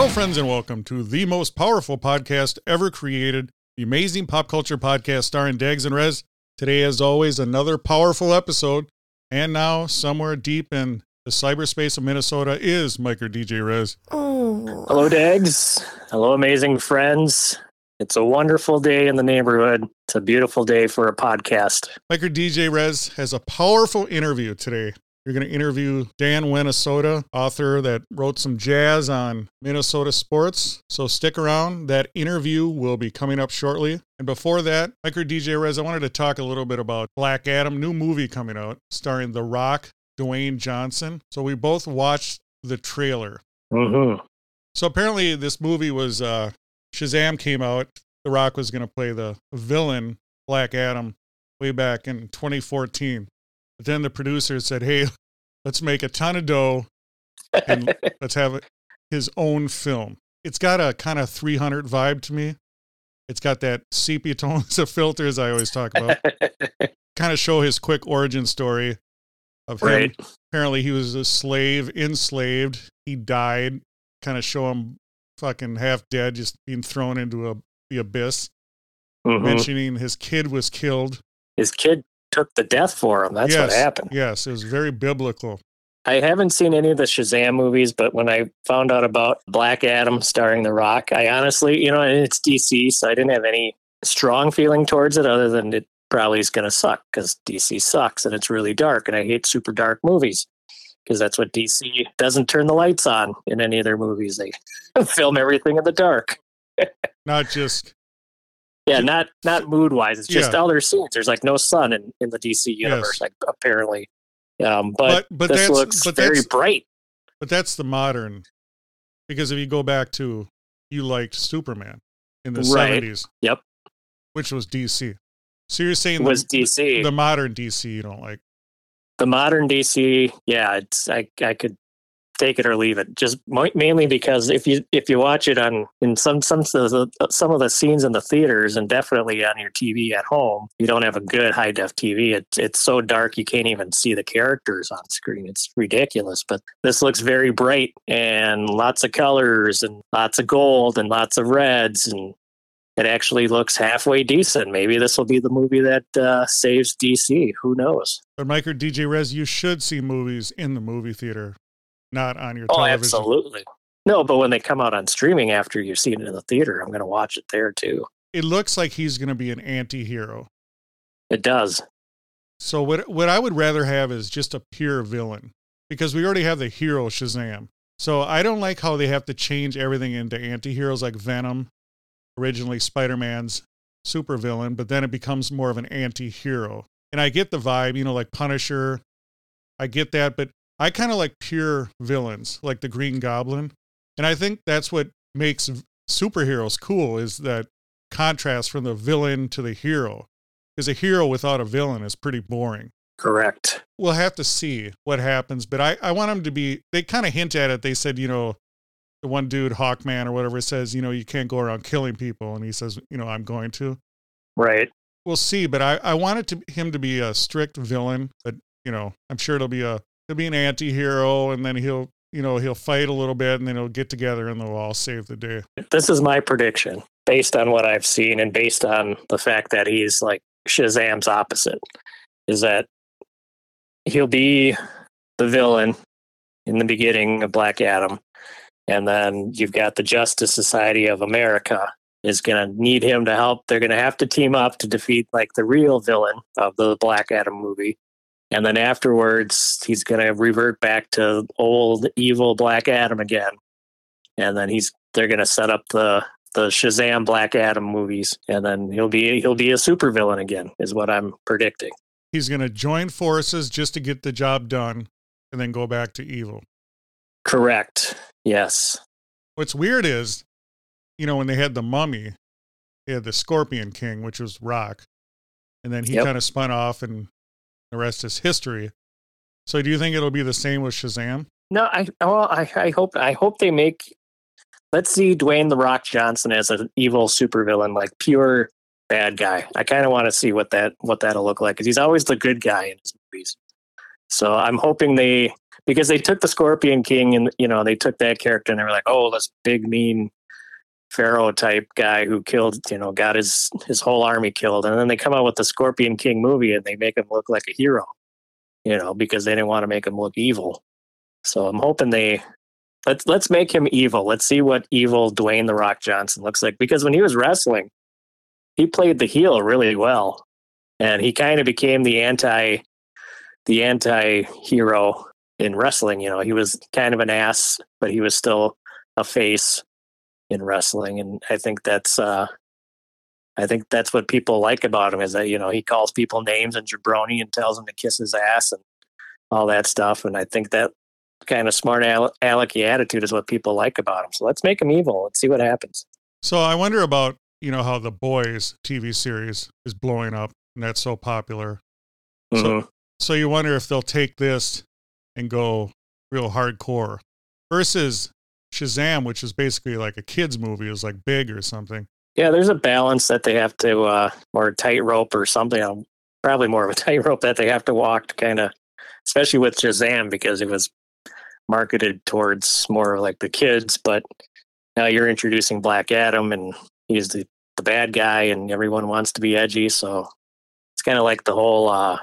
Hello, friends, and welcome to the most powerful podcast ever created, the amazing pop culture podcast starring Dags and Rez. Today, as always, another powerful episode. And now, somewhere deep in the cyberspace of Minnesota is Micro DJ Rez. Hello, Dags. Hello, amazing friends. It's a wonderful day in the neighborhood. It's a beautiful day for a podcast. Micro DJ Rez has a powerful interview today. You're going to interview Dan Minnesota, author that wrote some jazz on Minnesota sports. So stick around. That interview will be coming up shortly. And before that, Micro DJ Rez, I wanted to talk a little bit about Black Adam, new movie coming out starring The Rock, Dwayne Johnson. So we both watched the trailer. Mm-hmm. So apparently, this movie was uh, Shazam came out. The Rock was going to play the villain, Black Adam, way back in 2014. But then the producer said, "Hey, let's make a ton of dough and let's have his own film." It's got a kind of 300 vibe to me. It's got that sepia tones of filters I always talk about. kind of show his quick origin story of him. right. Apparently, he was a slave, enslaved. He died. Kind of show him fucking half dead, just being thrown into a, the abyss. Mhm. Mentioning his kid was killed. His kid took the death for him. That's what happened. Yes, it was very biblical. I haven't seen any of the Shazam movies, but when I found out about Black Adam starring The Rock, I honestly, you know, and it's DC, so I didn't have any strong feeling towards it other than it probably is going to suck because DC sucks and it's really dark, and I hate super dark movies because that's what DC doesn't turn the lights on in any of their movies. They film everything in the dark. Not just Yeah, not not mood wise. It's just Yeah. other scenes. There's like no sun in, in the DC universe, like apparently. Um, but, but but this that's looks but very bright. but that's the modern because if you go back to you liked Superman in the Right. seventies. Yep. Which was DC. So you're saying was the, DC. the modern DC you don't like. the modern DC, yeah, it's I I could take it or leave it. Just mainly because if you if you watch it on in some some of the some of the scenes in the theaters and definitely on your TV at home, you don't have a good high def TV. It's it's so dark you can't even see the characters on screen. It's ridiculous. But this looks very bright and lots of colors and lots of gold and lots of reds and. It actually looks halfway decent. Maybe this will be the movie that uh, saves DC. Who knows? But Micro DJ Rez, you should see movies in the movie theater, not on your Oh, television. absolutely. No, but when they come out on streaming after you've seen it in the theater, I'm going to watch it there too. It looks like he's going to be an anti-hero. It does. So what what I would rather have is just a pure villain because we already have the hero Shazam. So I don't like how they have to change everything into anti-heroes like Venom, originally Spider-Man's supervillain, but then it becomes more of an anti-hero. And I get the vibe, you know, like Punisher. I get that, but I kind of like pure villains, like the Green Goblin. And I think that's what makes superheroes cool is that contrast from the villain to the hero. Because a hero without a villain is pretty boring. Correct. We'll have to see what happens, but I, I want them to be, they kind of hint at it. They said, you know, the one dude, Hawkman or whatever, says, you know, you can't go around killing people. And he says, you know, I'm going to. Right. We'll see, but I, I want it to him to be a strict villain, but you know, I'm sure it'll be a he'll be an anti-hero and then he'll you know, he'll fight a little bit and then he'll get together and they'll all save the day. This is my prediction based on what I've seen and based on the fact that he's like Shazam's opposite is that he'll be the villain in the beginning of Black Adam. And then you've got the Justice Society of America is going to need him to help. They're going to have to team up to defeat like the real villain of the Black Adam movie. And then afterwards, he's going to revert back to old evil Black Adam again. And then he's they're going to set up the the Shazam Black Adam movies, and then he'll be he'll be a supervillain again, is what I'm predicting. He's going to join forces just to get the job done, and then go back to evil. Correct. Yes. What's weird is, you know, when they had the Mummy, they had the Scorpion King, which was Rock, and then he Yep. kind of spun off, and the rest is history. So, do you think it'll be the same with Shazam? No, I well, I, I hope I hope they make. Let's see Dwayne the Rock Johnson as an evil supervillain, like pure bad guy. I kind of want to see what that what that'll look like because he's always the good guy in his movies. So I'm hoping they because they took the Scorpion King and you know they took that character and they were like, oh, this big mean pharaoh type guy who killed you know got his his whole army killed, and then they come out with the Scorpion King movie and they make him look like a hero, you know, because they didn't want to make him look evil. So I'm hoping they let's let's make him evil. Let's see what evil Dwayne the Rock Johnson looks like because when he was wrestling, he played the heel really well, and he kind of became the anti the anti hero in wrestling. You know, he was kind of an ass, but he was still a face in wrestling, and I think that's uh, I think that's what people like about him is that you know he calls people names and jabroni and tells them to kiss his ass and all that stuff, and I think that kind of smart alecky attitude is what people like about him. So let's make him evil. Let's see what happens. So, I wonder about, you know, how the Boys TV series is blowing up, and that's so popular. So- Mhm. So, you wonder if they'll take this and go real hardcore versus Shazam, which is basically like a kid's movie, is like big or something. Yeah, there's a balance that they have to, uh, or a tightrope or something. um, Probably more of a tightrope that they have to walk to kind of, especially with Shazam because it was marketed towards more like the kids. But now you're introducing Black Adam and he's the, the bad guy and everyone wants to be edgy. So it's kind of like the whole uh,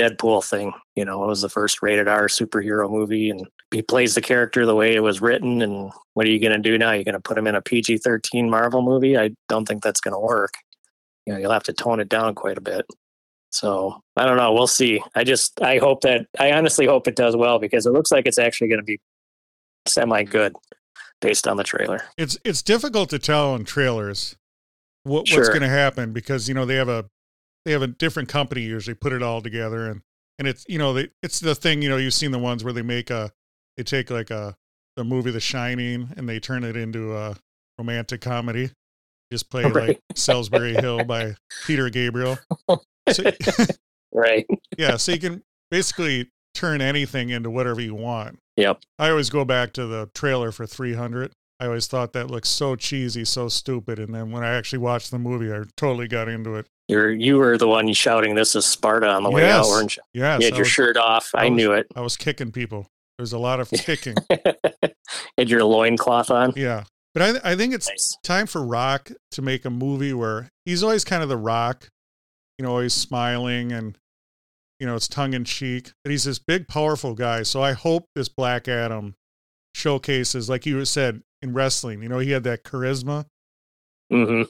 Deadpool thing. You know, it was the first rated R superhero movie and he plays the character the way it was written. And what are you going to do now? You're going to put him in a PG 13 Marvel movie? I don't think that's going to work. You know, you'll have to tone it down quite a bit. So I don't know. We'll see. I just, I hope that, I honestly hope it does well because it looks like it's actually going to be semi good based on the trailer. It's it's difficult to tell in trailers what, what's going to happen because you know they have a they have a different company usually put it all together and and it's you know they, it's the thing you know you've seen the ones where they make a they take like a the movie The Shining and they turn it into a romantic comedy. Just play like Right. Solsbury Hill by Peter Gabriel. So, Right. yeah, so you can basically turn anything into whatever you want. Yep. I always go back to the trailer for 300. I always thought that looked so cheesy, so stupid, and then when I actually watched the movie, I totally got into it. You're, you were the one shouting, This is Sparta on the way out, weren't you? Yes, You had I your was, shirt off. I was- knew it. I was kicking people. There's a lot of kicking. had your loincloth on. yeah, but I I think it's Nice. time for Rock to make a movie where he's always kind of the Rock, you know, always smiling and you know it's tongue in cheek. But he's this big, powerful guy. So I hope this Black Adam showcases, like you said in wrestling. You know, he had that charisma. hmm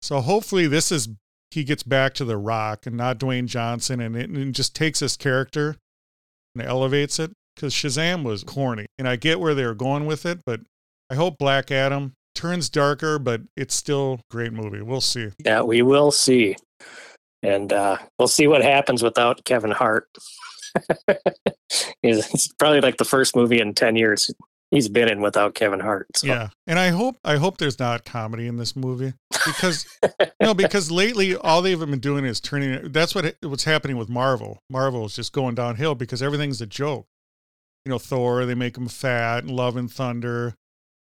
So hopefully this is he gets back to the Rock and not Dwayne Johnson, and it and just takes this character and elevates it. Because Shazam was corny, and I get where they were going with it, but I hope Black Adam turns darker, but it's still a great movie. We'll see. Yeah, we will see. And uh, we'll see what happens without Kevin Hart. it's probably like the first movie in 10 years he's been in without Kevin Hart. So. Yeah, and I hope I hope there's not comedy in this movie because no, because lately all they've been doing is turning. That's what what's happening with Marvel. Marvel is just going downhill because everything's a joke. You know, Thor they make him fat, and Love and Thunder.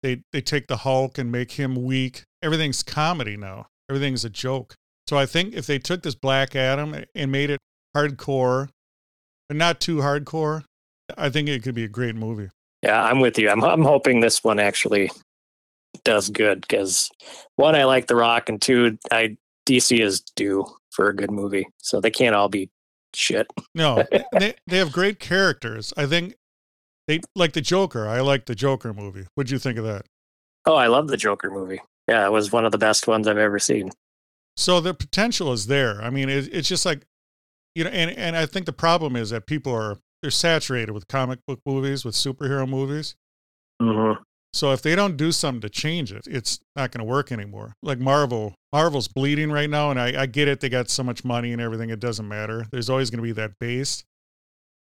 They they take the Hulk and make him weak. Everything's comedy now. Everything's a joke. So I think if they took this Black Adam and made it hardcore, but not too hardcore, I think it could be a great movie. Yeah, I'm with you. I'm I'm hoping this one actually does good because one, I like The Rock, and two, I DC is due for a good movie, so they can't all be shit. No, they they have great characters. I think they like the Joker. I like the Joker movie. What'd you think of that? Oh, I love the Joker movie. Yeah, it was one of the best ones I've ever seen. So the potential is there. I mean, it, it's just like you know, and and I think the problem is that people are they're saturated with comic book movies, with superhero movies. hmm So if they don't do something to change it, it's not going to work anymore. Like Marvel, Marvel's bleeding right now, and I, I get it. They got so much money and everything; it doesn't matter. There's always going to be that base,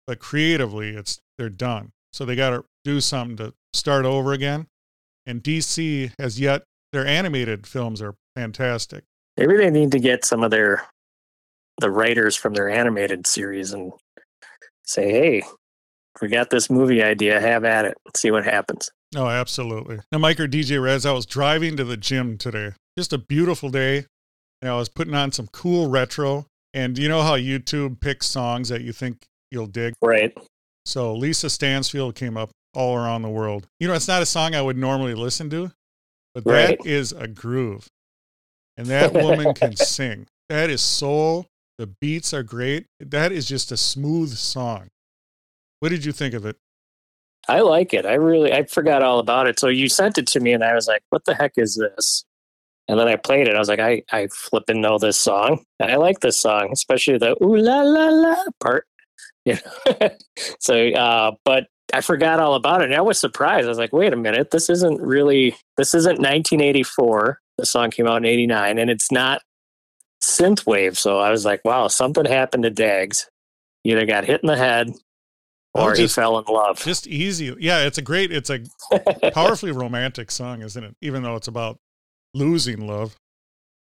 but creatively, it's they're done. So they got to do something to start over again. And DC has yet their animated films are fantastic. Maybe they need to get some of their the writers from their animated series and say, "Hey, we got this movie idea. Have at it. See what happens." Oh, absolutely. Now, Mike or DJ Rez, I was driving to the gym today. Just a beautiful day. And I was putting on some cool retro. And you know how YouTube picks songs that you think you'll dig? Right. So Lisa Stansfield came up all around the world. You know, it's not a song I would normally listen to, but Right. that is a groove. And that woman can sing. That is soul. The beats are great. That is just a smooth song. What did you think of it? I like it. I really I forgot all about it. So you sent it to me and I was like, what the heck is this? And then I played it. I was like, I, I flipping know this song. And I like this song, especially the ooh la la la part. You know? so uh but I forgot all about it. And I was surprised. I was like, wait a minute, this isn't really this isn't 1984. The song came out in 89 and it's not synthwave. So I was like, wow, something happened to Dags. He Either got hit in the head Oh, or just- he fell in love. Just easy. Yeah, it's a great, it's a powerfully romantic song, isn't it? Even though it's about losing love.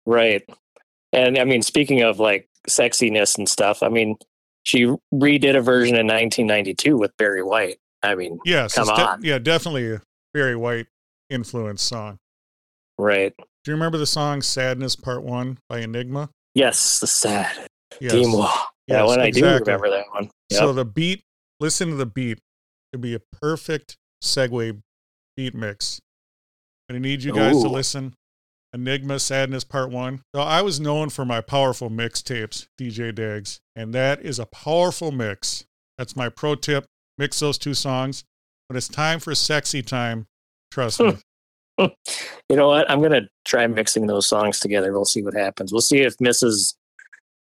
Right. And I mean, speaking of like sexiness and stuff, I mean, she redid a version in 1992 with Barry White. I mean, Yes. Come it's de- on. yeah, definitely a Barry White influence song. Right. Do you remember the song Sadness Part One by Enigma? Yes, the sad Yes. Team Wall. That Yes, one I do exactly. remember that one. Yep. So the beat, listen to the beat. It'd be a perfect segue beat mix. But I need you guys to listen. Enigma Sadness Part One. So I was known for my powerful mixtapes, DJ Dags, and that is a powerful mix. That's my pro tip. Mix those two songs. When it's time for sexy time, trust me. you know what? I'm gonna try mixing those songs together. We'll see what happens. We'll see if Mrs.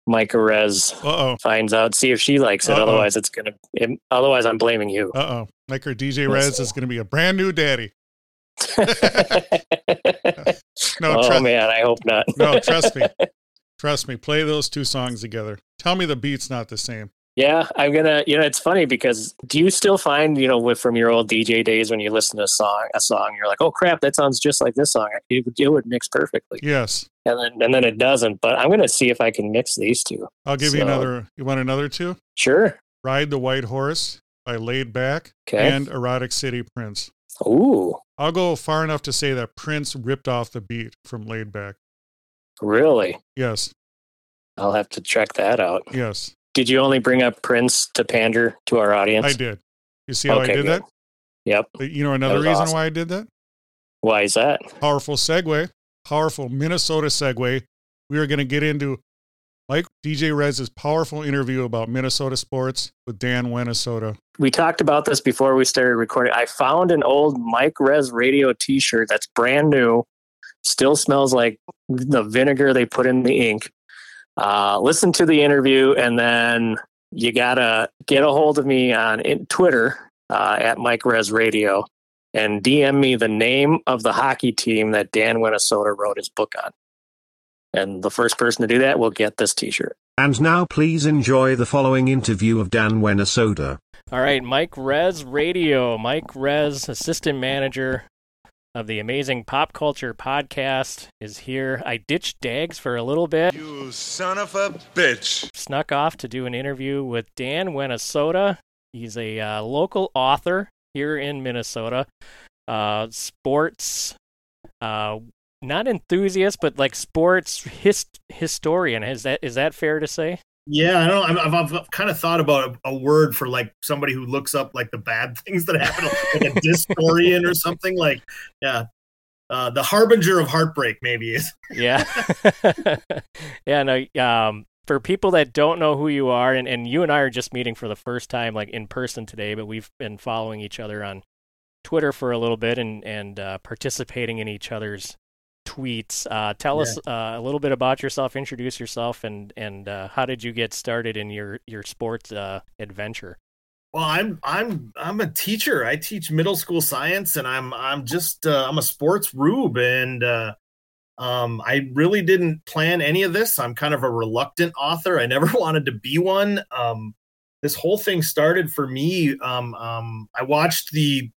Micah Rez finds out. See if she likes it. Uh-oh. Otherwise, it's gonna. It, otherwise, I'm blaming you. Uh oh. Like her DJ Rez is going to be a brand new daddy. No, oh trust, man, I hope not. no, trust me. Trust me. Play those two songs together. Tell me the beat's not the same. Yeah, I'm gonna. You know, it's funny because do you still find you know with from your old DJ days when you listen to a song, a song, you're like, oh crap, that sounds just like this song. It, would- it would mix perfectly, Yes. and then and then it doesn't. But I'm gonna see if I can mix these two. I'll give you another. You want another two? Sure. Ride the White Horse by Laid Back Okay. and Erotic City Prince. Ooh, I'll go far enough to say that Prince ripped off the beat from Laid Back. really? Yes. I'll have to check that out. Yes. Did you only bring up Prince to pander to our audience? I did. You see how Okay, I did good. that? Yep. Uh, you know another reason awesome. why I did that? Why is that? Powerful segue. Powerful Minnesota segue. We are going to get into Mike DJ Rez's powerful interview about Minnesota sports with Dan Wenesota. we talked about this before we started recording. I found an old Mike Rez radio t shirt that's brand new, still smells like the vinegar they put in the ink. Uh, listen to the interview, and then you got to get a hold of me on Twitter uh, at Mike Rez Radio and DM me the name of the hockey team that Dan Minnesota wrote his book on. And the first person to do that will get this t shirt. And now please enjoy the following interview of Dan Wenesota. All right, Mike Rez Radio. Mike Rez, assistant manager of the amazing pop culture podcast, is here. I ditched Dags for a little bit, You son of a bitch. snuck off to do an interview with Dan Wenesota. He's a uh, local author here in Minnesota. Uh, sports, uh, not enthusiast, but like sports his- historian. Is that is that fair to say? Yeah, I don't. know. I've, I've, kind of thought about a, a word for like somebody who looks up like the bad things that happen, like a historian or something. Like, yeah, uh, the harbinger of heartbreak maybe is. Yeah. yeah, no, um for people that don't know who you are and, and you and I are just meeting for the first time like in person today, but we've been following each other on Twitter for a little bit and and uh, participating in each other's tweets. Uh, tell Yeah. us uh, a little bit about yourself, introduce yourself and and uh, how did you get started in your your sports uh, adventure? Well, I'm I'm I'm a teacher. I teach middle school science, and I'm I'm just uh, I'm a sports rube, and uh, um, I really didn't plan any of this. I'm kind of a reluctant author. I never wanted to be one. Um, this whole thing started for me. Um, um, I watched the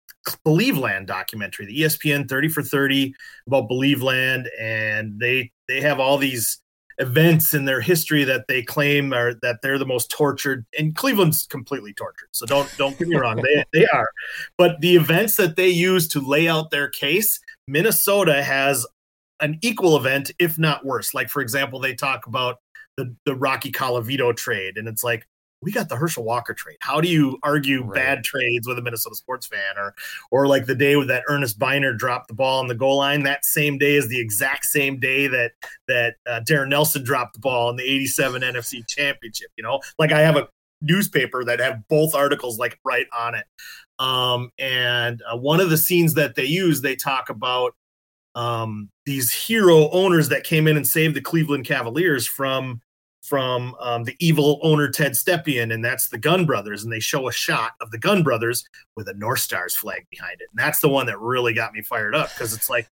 Believe Land documentary, the ESPN 30 for 30 about Believe Land, and they they have all these events in their history that they claim are that they're the most tortured and Cleveland's completely tortured. So don't don't get me wrong, they they are. But the events that they use to lay out their case, Minnesota has an equal event, if not worse. Like for example, they talk about the the Rocky Colavito trade, and it's like we got the Herschel Walker trade. How do you argue right. bad trades with a Minnesota sports fan, or or like the day that Ernest Byner dropped the ball on the goal line? That same day is the exact same day that that uh, Darrin Nelson dropped the ball in the '87 NFC Championship. You know, like I have a newspaper that have both articles like right on it. Um, and uh, one of the scenes that they use, they talk about um, these hero owners that came in and saved the Cleveland Cavaliers from from um, the evil owner Ted Stepien, and that's the Gund Brothers. And they show a shot of the Gund Brothers with a North Stars flag behind it. And that's the one that really got me fired up because it's like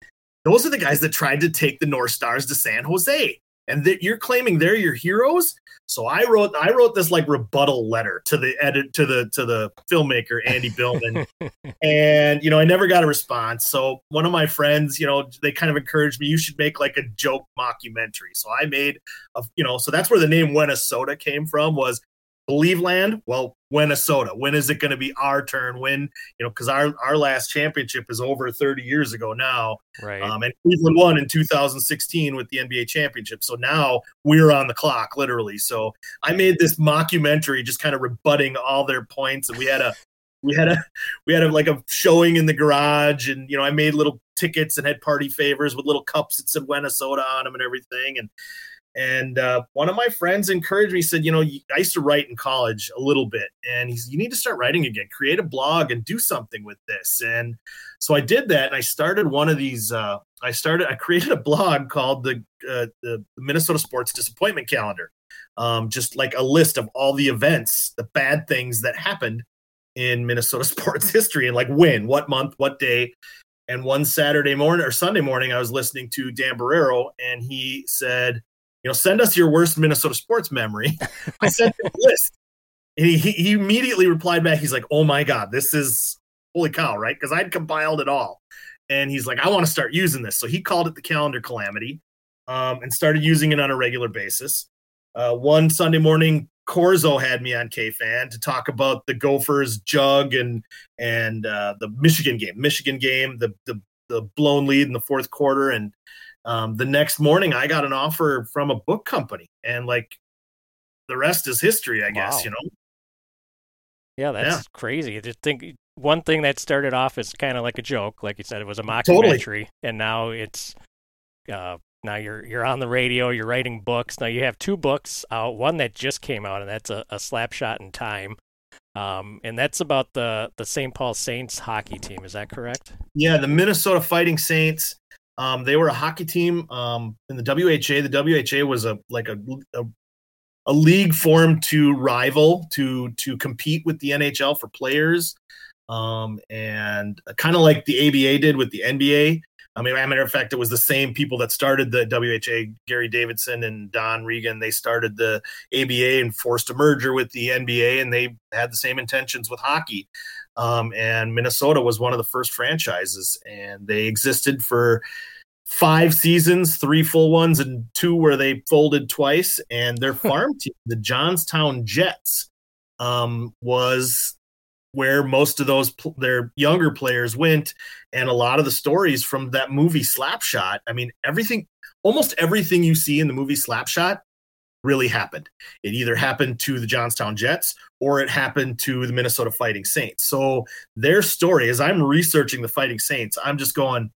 those are the guys that tried to take the North Stars to San Jose and that you're claiming they're your heroes. So I wrote I wrote this like rebuttal letter to the edit to the to the filmmaker Andy Billman, and you know I never got a response. So one of my friends, you know, they kind of encouraged me. You should make like a joke mockumentary. So I made a you know so that's where the name Minnesota came from. Was Believe land? Well, Minnesota. When is it going to be our turn? When you know, because our our last championship is over 30 years ago now, right? Um, and Cleveland won in 2016 with the NBA championship. So now we're on the clock, literally. So I made this mockumentary, just kind of rebutting all their points, and we had a we had a we had a like a showing in the garage, and you know, I made little tickets and had party favors with little cups that said Minnesota on them and everything, and and uh, one of my friends encouraged me, said, You know, I used to write in college a little bit. And he's, You need to start writing again, create a blog and do something with this. And so I did that. And I started one of these, uh, I started, I created a blog called the, uh, the Minnesota Sports Disappointment Calendar. Um, just like a list of all the events, the bad things that happened in Minnesota sports history and like when, what month, what day. And one Saturday morning or Sunday morning, I was listening to Dan Barreiro and he said, you know, send us your worst Minnesota sports memory. I sent him a list. And he, he immediately replied back. He's like, oh my God, this is holy cow, right? Because I'd compiled it all. And he's like, I want to start using this. So he called it the calendar calamity um, and started using it on a regular basis. Uh, one Sunday morning, Corzo had me on KFan to talk about the Gophers jug and and uh, the Michigan game, Michigan game, the the the blown lead in the fourth quarter, and um, the next morning I got an offer from a book company, and like the rest is history, I guess. Wow. You know. Yeah, that's yeah. crazy. to think one thing that started off as kind of like a joke, like you said, it was a mockumentary, totally. and now it's uh, now you're you're on the radio, you're writing books. Now you have two books out, one that just came out, and that's a, a slap shot in time. Um, and that's about the the St. Paul Saints hockey team. Is that correct? Yeah, the Minnesota Fighting Saints. Um, they were a hockey team um, in the WHA. The WHA was a like a, a, a league formed to rival to to compete with the NHL for players, um, and kind of like the ABA did with the NBA. I mean, as a matter of fact, it was the same people that started the WHA, Gary Davidson and Don Regan. They started the ABA and forced a merger with the NBA, and they had the same intentions with hockey. Um, and Minnesota was one of the first franchises, and they existed for five seasons, three full ones, and two where they folded twice. And their farm team, the Johnstown Jets, um, was where most of those their younger players went, and a lot of the stories from that movie Slapshot. I mean, everything, almost everything you see in the movie Slapshot really happened. It either happened to the Johnstown Jets or it happened to the Minnesota Fighting Saints. So their story, as I'm researching the Fighting Saints, I'm just going,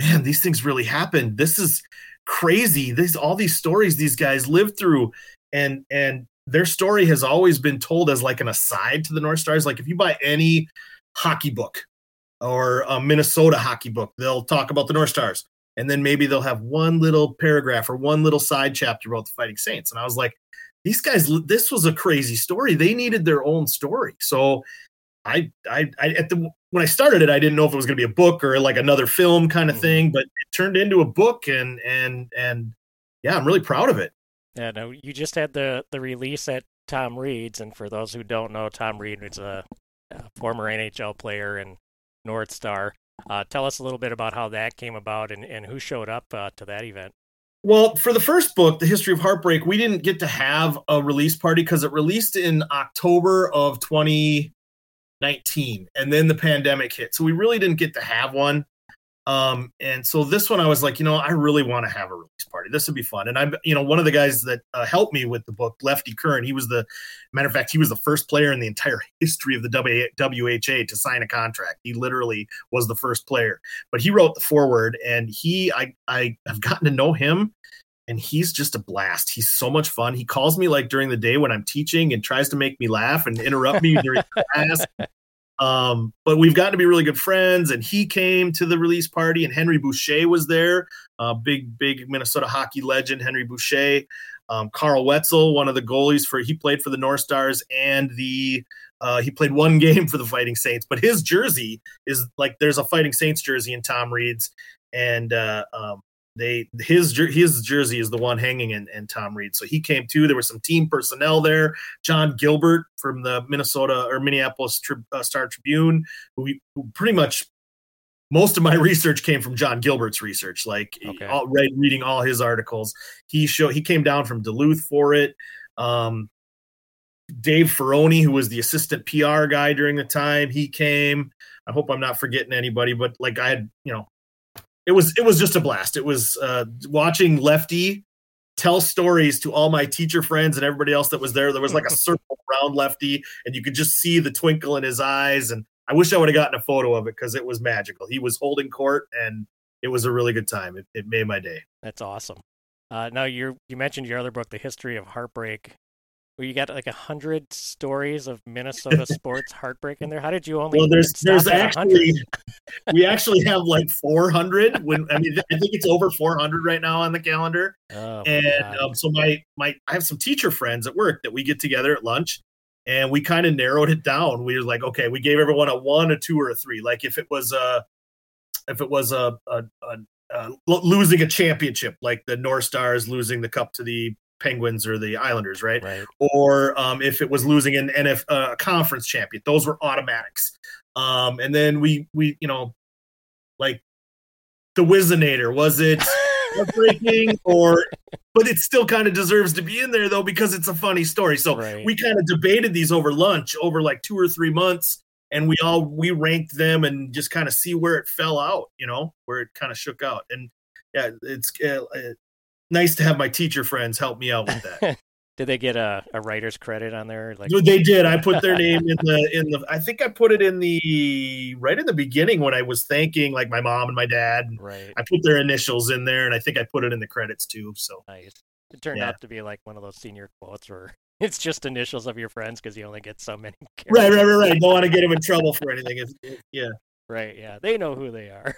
man, these things really happened. This is crazy. These all these stories these guys lived through, and and their story has always been told as like an aside to the North Stars. Like if you buy any hockey book or a Minnesota hockey book, they'll talk about the North Stars and then maybe they'll have one little paragraph or one little side chapter about the Fighting Saints. And I was like, these guys, this was a crazy story. They needed their own story. So I, I, I at the when I started it, I didn't know if it was going to be a book or like another film kind of Mhm. thing, but it turned into a book, and and and yeah, I'm really proud of it. Yeah, no, you just had the the release at Tom Reid's, and for those who don't know, Tom Reid is a, a former NHL player and North Star. Uh, tell us a little bit about how that came about and, and who showed up uh, to that event. Well, for the first book, The History of Heartbreak, we didn't get to have a release party because it released in October of 2019, and then the pandemic hit, so we really didn't get to have one. Um, and so this one, I was like, you know, I really want to have a release party. This would be fun. And I'm, you know, one of the guys that uh, helped me with the book, Lefty Curran, he was the matter of fact, he was the first player in the entire history of the W- WHA to sign a contract. He literally was the first player, but he wrote the foreword, and he, I, I have gotten to know him. And he's just a blast. He's so much fun. He calls me like during the day when I'm teaching and tries to make me laugh and interrupt me during class. Um, but we've gotten to be really good friends, and he came to the release party, and Henry Boucha was there, uh, big, big Minnesota hockey legend, Henry Boucha. Um, Carl Wetzel, one of the goalies for he played for the North Stars, and the uh, he played one game for the Fighting Saints, but his jersey is like there's a Fighting Saints jersey in Tom Reid's, and uh, um, they his his jersey is the one hanging in, in Tom Reid. So he came too. There was some team personnel there. John Gilbert from the Minnesota or Minneapolis Tri- uh, Star Tribune, who, we, who pretty much most of my research came from John Gilbert's research. Like Okay. all, read, reading all his articles, he show he came down from Duluth for it. Um, Dave Ferroni, who was the assistant PR guy during the time, he came. I hope I'm not forgetting anybody, but like I had, you know, it was it was just a blast. It was uh, watching Lefty tell stories to all my teacher friends and everybody else that was there. There was like a circle around Lefty, and you could just see the twinkle in his eyes. And I wish I would have gotten a photo of it because it was magical. He was holding court, and it was a really good time. It, it made my day. That's awesome. Uh, now you you mentioned your other book, The History of Heartbreak, where you got like a hundred stories of Minnesota sports heartbreak in there. How did you only? Well, there's there's actually we actually have like 400. When I mean, I think it's over 400 right now on the calendar. Oh, and um, so my my I have some teacher friends at work that we get together at lunch, and we kind of narrowed it down. We were like, okay, we gave everyone a one, a two, or a three. Like if it was a if it was a, a, a, lo- losing a championship, like the North Stars losing the cup to the Penguins or the Islanders, right? right. Or um, if it was losing an NF uh, conference champion, those were automatics. Um, and then we we you know like the Whizzinator was it breaking or but it still kind of deserves to be in there though because it's a funny story so Right. we kind of debated these over lunch over like two or three months and we all we ranked them and just kind of see where it fell out you know where it kind of shook out and yeah it's uh, uh, nice to have my teacher friends help me out with that Did they get a, a writer's credit on there? Like, they did i put their name in the in the i think i put it in the right in the beginning when i was thanking like my mom and my dad right. i put their initials in there and i think i put it in the credits too so Nice. It turned Yeah. out to be like one of those senior quotes where it's just initials of your friends because you only get so many. Right, right, right, right. Don't want to get them in trouble for anything. It's, yeah. Right, yeah. They know who they are.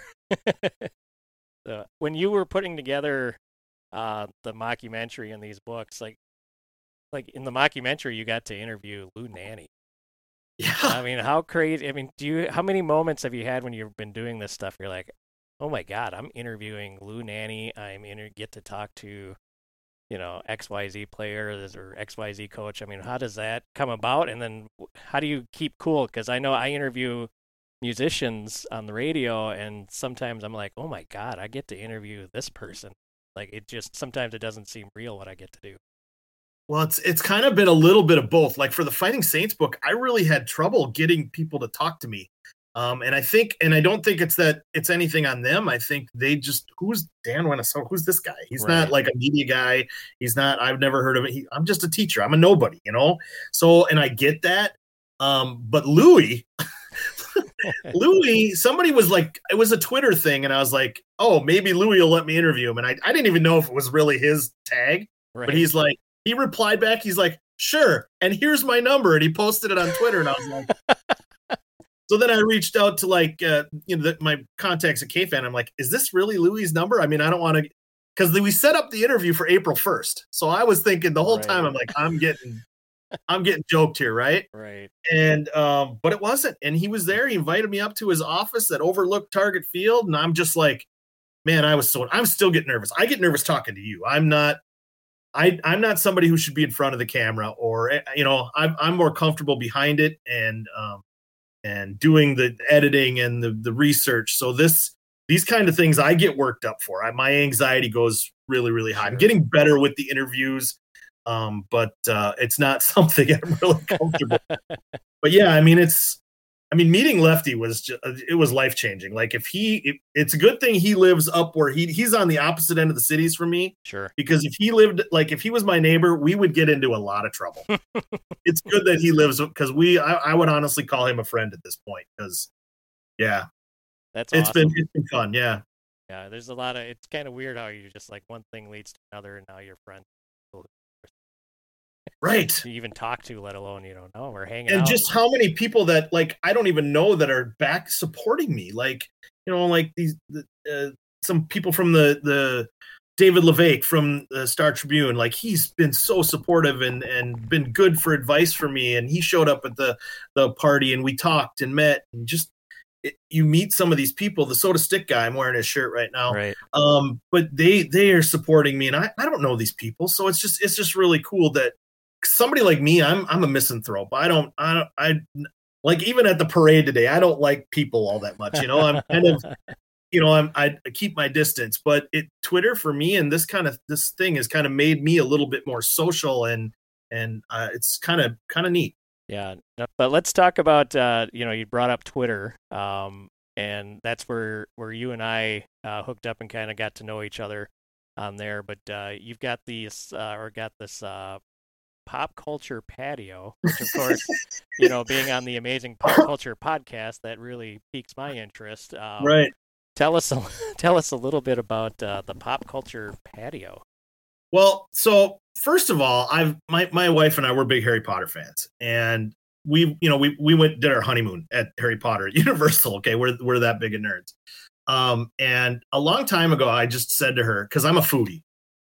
so, when you were putting together uh, the mockumentary in these books, like like in the mockumentary you got to interview Lou Nanne. Yeah. I mean, how crazy I mean, do you how many moments have you had when you've been doing this stuff? You're like, "Oh my god, I'm interviewing Lou Nanne. I'm inter- get to talk to you know, XYZ players or XYZ coach. I mean, how does that come about? And then how do you keep cool? Because I know I interview musicians on the radio, and sometimes I'm like, oh my God, I get to interview this person. Like, it just sometimes it doesn't seem real what I get to do. Well, it's it's kind of been a little bit of both. Like for the Fighting Saints book, I really had trouble getting people to talk to me. Um, and I think, and I don't think it's that it's anything on them. I think they just, who's Dan Winnesota? Who's this guy? He's Right. not like a media guy. He's not, I've never heard of it. He, I'm just a teacher. I'm a nobody, you know? So, and I get that. Um, but Louis, Louis, somebody was like, it was a Twitter thing. And I was like, oh, maybe Louis will let me interview him. And I, I didn't even know if it was really his tag, Right. but he's like, he replied back. He's like, sure. And here's my number. And he posted it on Twitter. And I was like, so then I reached out to like, uh, you know, the, my contacts at KFan. I'm like, is this really Louis's number? I mean, I don't want to, because we set up the interview for April 1st. So I was thinking the whole Right. time, I'm like, I'm getting, I'm getting joked here, right? Right. And um, but it wasn't. And he was there. He invited me up to his office that overlooked Target Field, and I'm just like, man, I was so. I'm still getting nervous. I get nervous talking to you. I'm not. I I'm not somebody who should be in front of the camera, or eh, you know, I'm I'm more comfortable behind it and um and doing the editing and the the research. So this these kind of things I get worked up for. I, my anxiety goes really really high. I'm getting better with the interviews, um, but uh, it's not something I'm really comfortable. but yeah, I mean, it's. I mean, meeting Lefty was just, it was life changing. Like if he, it, it's a good thing he lives up where he he's on the opposite end of the cities from me Sure. because if he lived like if he was my neighbor, we would get into a lot of trouble. it's good that he lives because we I, I would honestly call him a friend at this point because yeah, That's it's awesome. been it's been fun. Yeah. Yeah, there's a lot of. It's kind of weird how you just like one thing leads to another, and now you're friends. Right. Even talk to, let alone you don't know, no, we're hanging and out. just how many people that like I don't even know that are back supporting me. Like you know, like these the, uh, some people from the the David La Vaque from the Star Tribune. Like he's been so supportive and and been good for advice for me. And he showed up at the the party and we talked and met and just. It, you meet some of these people. The soda stick guy, I'm wearing his shirt right now right. um but they they are supporting me and i i don't know these people so it's just it's just really cool that somebody like me i'm i'm a misanthrope i don't i don't i like even at the parade today i don't like people all that much you know i'm kind of you know i'm i keep my distance but it twitter for me and this kind of this thing has kind of made me a little bit more social and and uh, it's kind of kind of neat Yeah, but let's talk about uh, you know you brought up Twitter, um, and that's where where you and I uh, hooked up and kind of got to know each other on there. But uh, you've got these uh, or got this uh, pop culture patio, which of course you know being on the amazing pop culture podcast that really piques my interest. Um, right Tell us a, tell us a little bit about uh, the pop culture patio. Well, so first of all, I've my my wife and I were big Harry Potter fans, and we you know we we went did our honeymoon at Harry Potter at Universal. Okay, we're we're that big of nerds. Um, and a long time ago, I just said to her because I'm a foodie,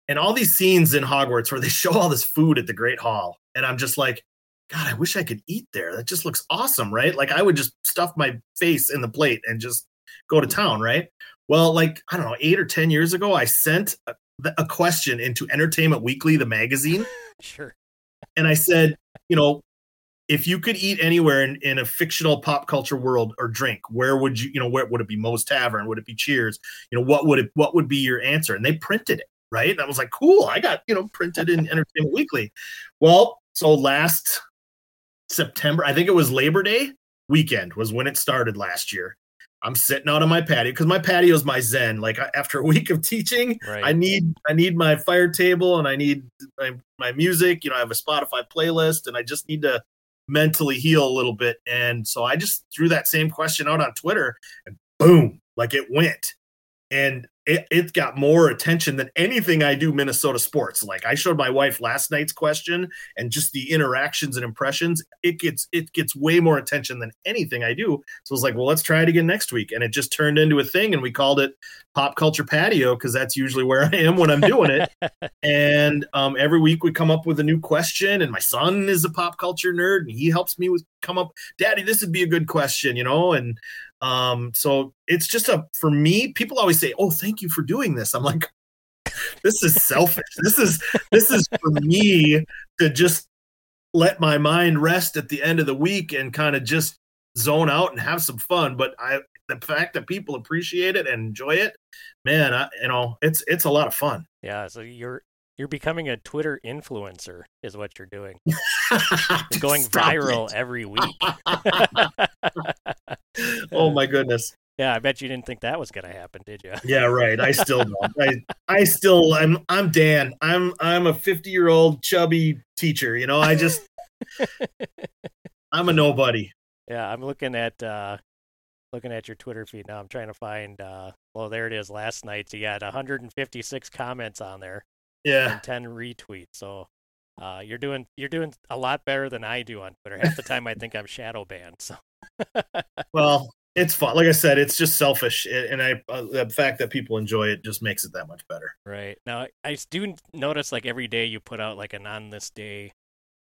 and all these scenes in Hogwarts where they show all this food at the Great Hall, and I'm just like, God, I wish I could eat there. That just looks awesome, right? Like I would just stuff my face in the plate and just go to town, right? Well, like I don't know, eight or ten years ago, I sent a, a question into Entertainment Weekly, the magazine, Sure. and I said, you know, if you could eat anywhere in, in a fictional pop culture world or drink, where would you, you know, where would it be Moe's Tavern? Would it be Cheers? You know, what would it, what would be your answer? And they printed it, right? And I was like, cool, I got, you know, printed in Entertainment Weekly. Well, so last September, I think it was Labor Day weekend was when it started last year. I'm sitting out on my patio because my patio is my zen. Like after a week of teaching, Right. I need I need my fire table and I need my, my music. You know, I have a Spotify playlist and I just need to mentally heal a little bit. And so I just threw that same question out on Twitter and boom, like it went. And it, it got more attention than anything I do Minnesota sports. Like I showed my wife last night's question and just the interactions and impressions, it gets it gets way more attention than anything I do. So I was like, well, let's try it again next week. And it just turned into a thing and we called it pop culture patio because that's usually where I am when I'm doing it. and um, every week we come up with a new question and my son is a pop culture nerd and he helps me with come up daddy this would be a good question you know? And um so it's just a for me people always say oh thank you for doing this. I'm like this is selfish. This is this is for me to just let my mind rest at the end of the week and kind of just zone out and have some fun. But i the fact that people appreciate it and enjoy it man I, you know it's it's a lot of fun. Yeah, so you're you're becoming a Twitter influencer is what you're doing. You're going viral it. every week. oh my goodness. Yeah, I bet you didn't think that was gonna happen, did you? Yeah, right. I still don't. I I still I'm I'm Dan. I'm I'm a 50 year old chubby teacher. You know, I just I'm a nobody. Yeah, I'm looking at uh looking at your Twitter feed now. I'm trying to find uh well there it is last night. You had 156 comments on there Yeah. and 10 retweets. So uh you're doing you're doing a lot better than I do on Twitter. Half the time I think I'm shadow banned. So Well, it's fun. Like I said, it's just selfish, and I uh, the fact that people enjoy it just makes it that much better. Right now, I do notice like every day you put out like an on this day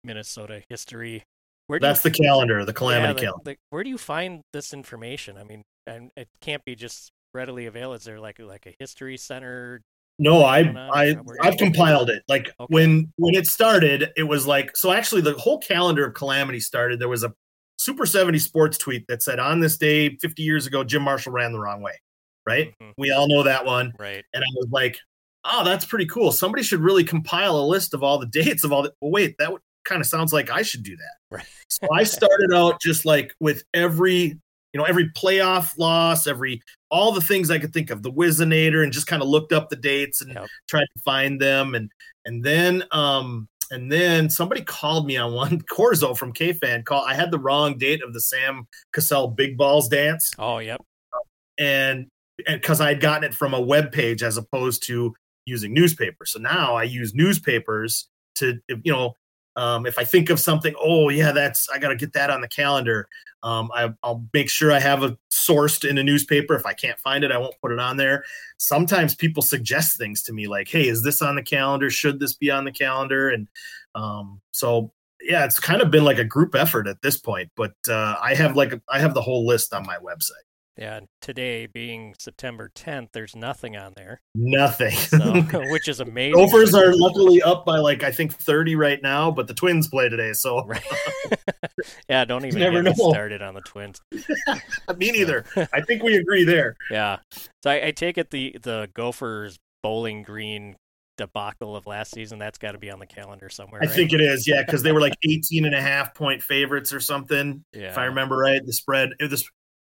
Minnesota history. Where That's you, the calendar, the calamity yeah, the, calendar. The, where do you find this information? I mean, and it can't be just readily available. Is there like like a history center? No, I I I've compiled it. Like okay. when when it started, it was like so. Actually, the whole calendar of calamity started. There was a Super 70 Sports tweet that said, On this day, 50 years ago, Jim Marshall ran the wrong way. Right? Mm-hmm. We all know that one. Right. And I was like, Oh, that's pretty cool. Somebody should really compile a list of all the dates of all the. Well, wait, that kind of sounds like I should do that. Right. so I started out just like with every, you know, every playoff loss, every all the things I could think of, the Whizzinator, and just kind of looked up the dates and yep. tried to find them. And and then um and then somebody called me on one Corzo from K Fan call. I had the wrong date of the Sam Cassell Big Balls dance. Oh, yep. And and because I had gotten it from a web page as opposed to using newspapers. So now I use newspapers to you know um, if I think of something, oh yeah, that's I got to get that on the calendar. Um, I, will make sure I have it sourced in a newspaper. If I can't find it, I won't put it on there. Sometimes people suggest things to me like, "Hey, is this on the calendar? Should this be on the calendar?" And um, so yeah, it's kind of been like a group effort at this point. But uh, I have like I have the whole list on my website. Yeah, today being September 10th, there's nothing on there. Nothing. So, which is amazing. Gophers are luckily up by like I think 30 right now, but the Twins play today, so right. yeah, don't even Never get know. started on the Twins. Me neither. I think we agree there. Yeah. So I, I take it the the Gophers Bowling Green debacle of last season that's got to be on the calendar somewhere i right? think it is yeah because they were like 18 and a half point favorites or something yeah. if i remember right the spread the,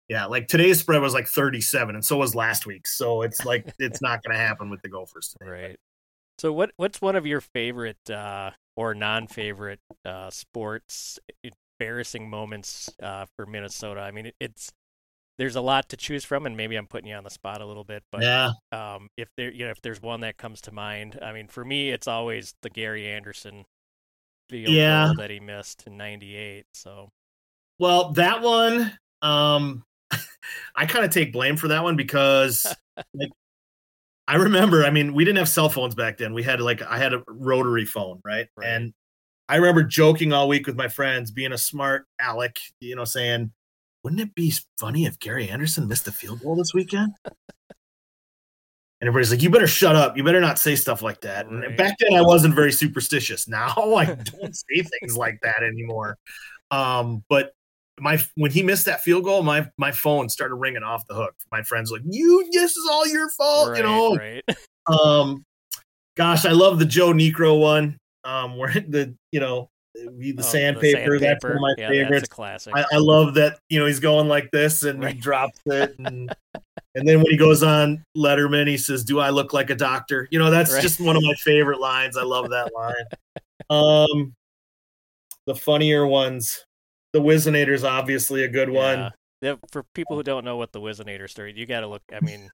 yeah, like today's spread was like 37, and so was last week. So it's like it's not going to happen with the Gophers today. Right. So what what's one of your favorite uh, or non-favorite uh, sports embarrassing moments uh, for Minnesota? I mean, it, it's there's a lot to choose from, and maybe I'm putting you on the spot a little bit, but yeah. um, if there you know if there's one that comes to mind, I mean, for me, it's always the Gary Anderson field yeah. goal that he missed in '98. So, well, that one, um, I kind of take blame for that one because like I remember, I mean, we didn't have cell phones back then. We had like I had a rotary phone, right? right? And I remember joking all week with my friends, being a smart Alec, you know, saying, "Wouldn't it be funny if Gary Anderson missed a field goal this weekend?" and everybody's like, "You better shut up. You better not say stuff like that." Right. And back then, I wasn't very superstitious. Now I don't say things like that anymore. Um, but my when he missed that field goal, my my phone started ringing off the hook. My friends like, "You, this is all your fault," right, you know. Right. Um, gosh, I love the Joe Niekro one. Um, where the you know the, oh, sandpaper, the That's one of my yeah, favorites. classic. I, I, love that you know he's going like this and right. he drops it, and and then when he goes on Letterman, he says, "Do I look like a doctor?" You know, that's right. just one of my favorite lines. I love that line. um, the funnier ones the Whizzinator is obviously a good one. Yeah. For people who don't know what the Whizzinator story, you got to look. I mean,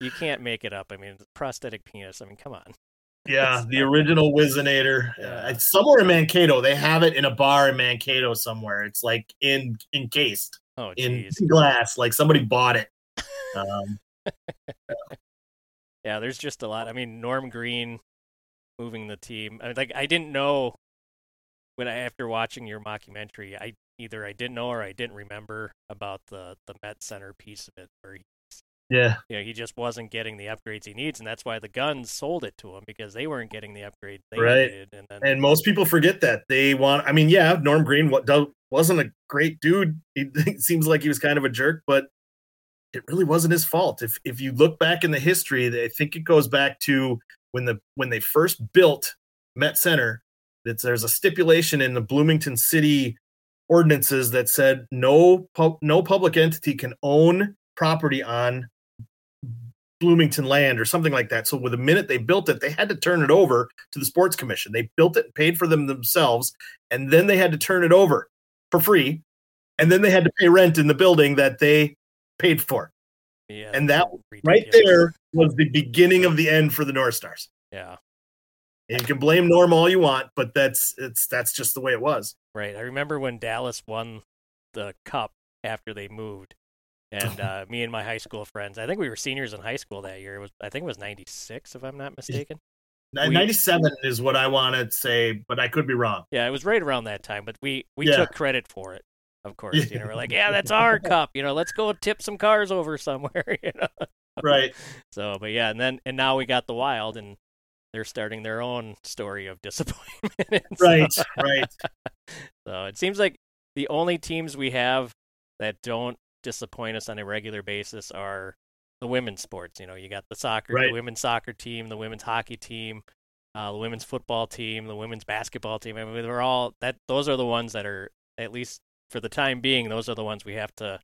you can't make it up. I mean, prosthetic penis. I mean, come on. Yeah, the original Whizzinator. Yeah. It's somewhere in Mankato. They have it in a bar in Mankato somewhere. It's like in encased oh, in glass. Like somebody bought it. Um, yeah, there's just a lot. I mean, Norm Green moving the team. I mean, like I didn't know when I after watching your mockumentary, I either I didn't know or I didn't remember about the the Met Center piece of it, where he, yeah, you know, he just wasn't getting the upgrades he needs, and that's why the Gunds sold it to him because they weren't getting the upgrades they right. needed. And then, and most people forget that they want. I mean, yeah, Norm Green what wasn't a great dude. He seems like he was kind of a jerk, but it really wasn't his fault. If if you look back in the history, I think it goes back to when the when they first built Met Center. That there's a stipulation in the Bloomington City ordinances that said no pu- no public entity can own property on Bloomington land or something like that. So with the minute they built it, they had to turn it over to the sports commission. They built it, paid for them themselves, and then they had to turn it over for free. And then they had to pay rent in the building that they paid for. Yeah, and that right there was the beginning of the end for the North Stars. Yeah. And you can blame Norm all you want, but that's it's that's just the way it was. Right. I remember when Dallas won the cup after they moved. and uh, me and my high school friends. I think we were seniors in high school that year. It was I think it was '96, if I'm not mistaken. Ni- 97 is what I want to say, but I could be wrong. Yeah, it was right around that time. But we we Yeah. took credit for it, of course. You know, we're like, yeah, that's our cup. You know, let's go tip some cars over somewhere. You know. Right. So, but yeah, and then and now we got the Wild, and they're starting their own story of disappointment. And so- Right. Right. So it seems like the only teams we have that don't disappoint us on a regular basis are the women's sports. You know, you got the soccer, Right. the women's soccer team, the women's hockey team, uh, the women's football team, the women's basketball team. I mean, they're all that. Those are the ones that are at least for the time being. Those are the ones we have to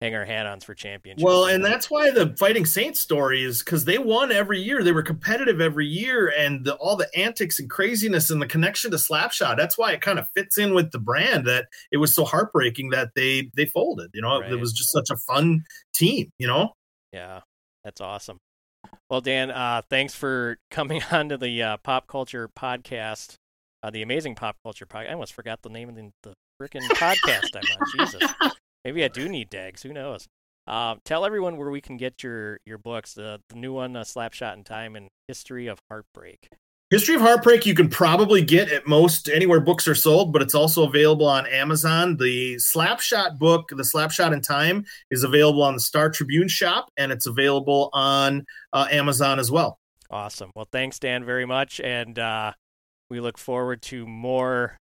hang our hat on for championships. Well, and that's why the Fighting Saints story is because they won every year. They were competitive every year, and the, all the antics and craziness and the connection to Slapshot. That's why it kind of fits in with the brand. That it was so heartbreaking that they they folded. You know, Right. it was just such a fun team. You know. Yeah, that's awesome. Well, Dan, uh, thanks for coming on to the uh, Pop Culture Podcast, uh, the Amazing Pop Culture Podcast. I almost forgot the name of the, the freaking podcast I'm on. Jesus, maybe I do need Dags. Who knows? Uh, tell everyone where we can get your your books. The the new one, uh, Slapshot in Time and History of Heartbreak. History of Heartbreak you can probably get at most anywhere books are sold, but it's also available on Amazon. The Slapshot book, The Slapshot in Time, is available on the Star Tribune shop, and it's available on uh, Amazon as well. Awesome. Well, thanks, Dan, very much, and uh, we look forward to more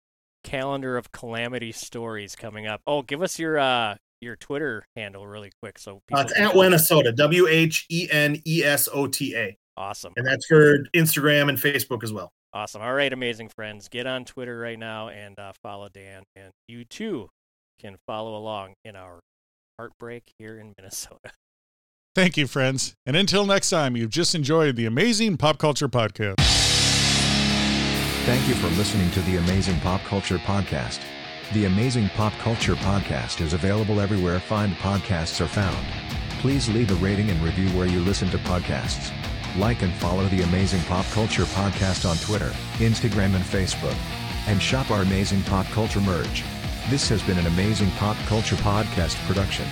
calendar of calamity stories coming up. Oh, give us your uh your Twitter handle really quick, so Uh, it's at follow. Wenesota, W H E N E S O T A. Awesome. And that's for Instagram and Facebook as well. Awesome. All right, amazing friends. Get on Twitter right now and uh, follow Dan. And you too can follow along in our heartbreak here in Minnesota. Thank you, friends. And until next time, you've just enjoyed the amazing Pop Culture Podcast. Thank you for listening to the Amazing Pop Culture Podcast. The Amazing Pop Culture Podcast is available everywhere fine podcasts are found. Please leave a rating and review where you listen to podcasts. Like and follow the Amazing Pop Culture Podcast on Twitter, Instagram, and Facebook. And shop our amazing pop culture merch. This has been an Amazing Pop Culture Podcast production.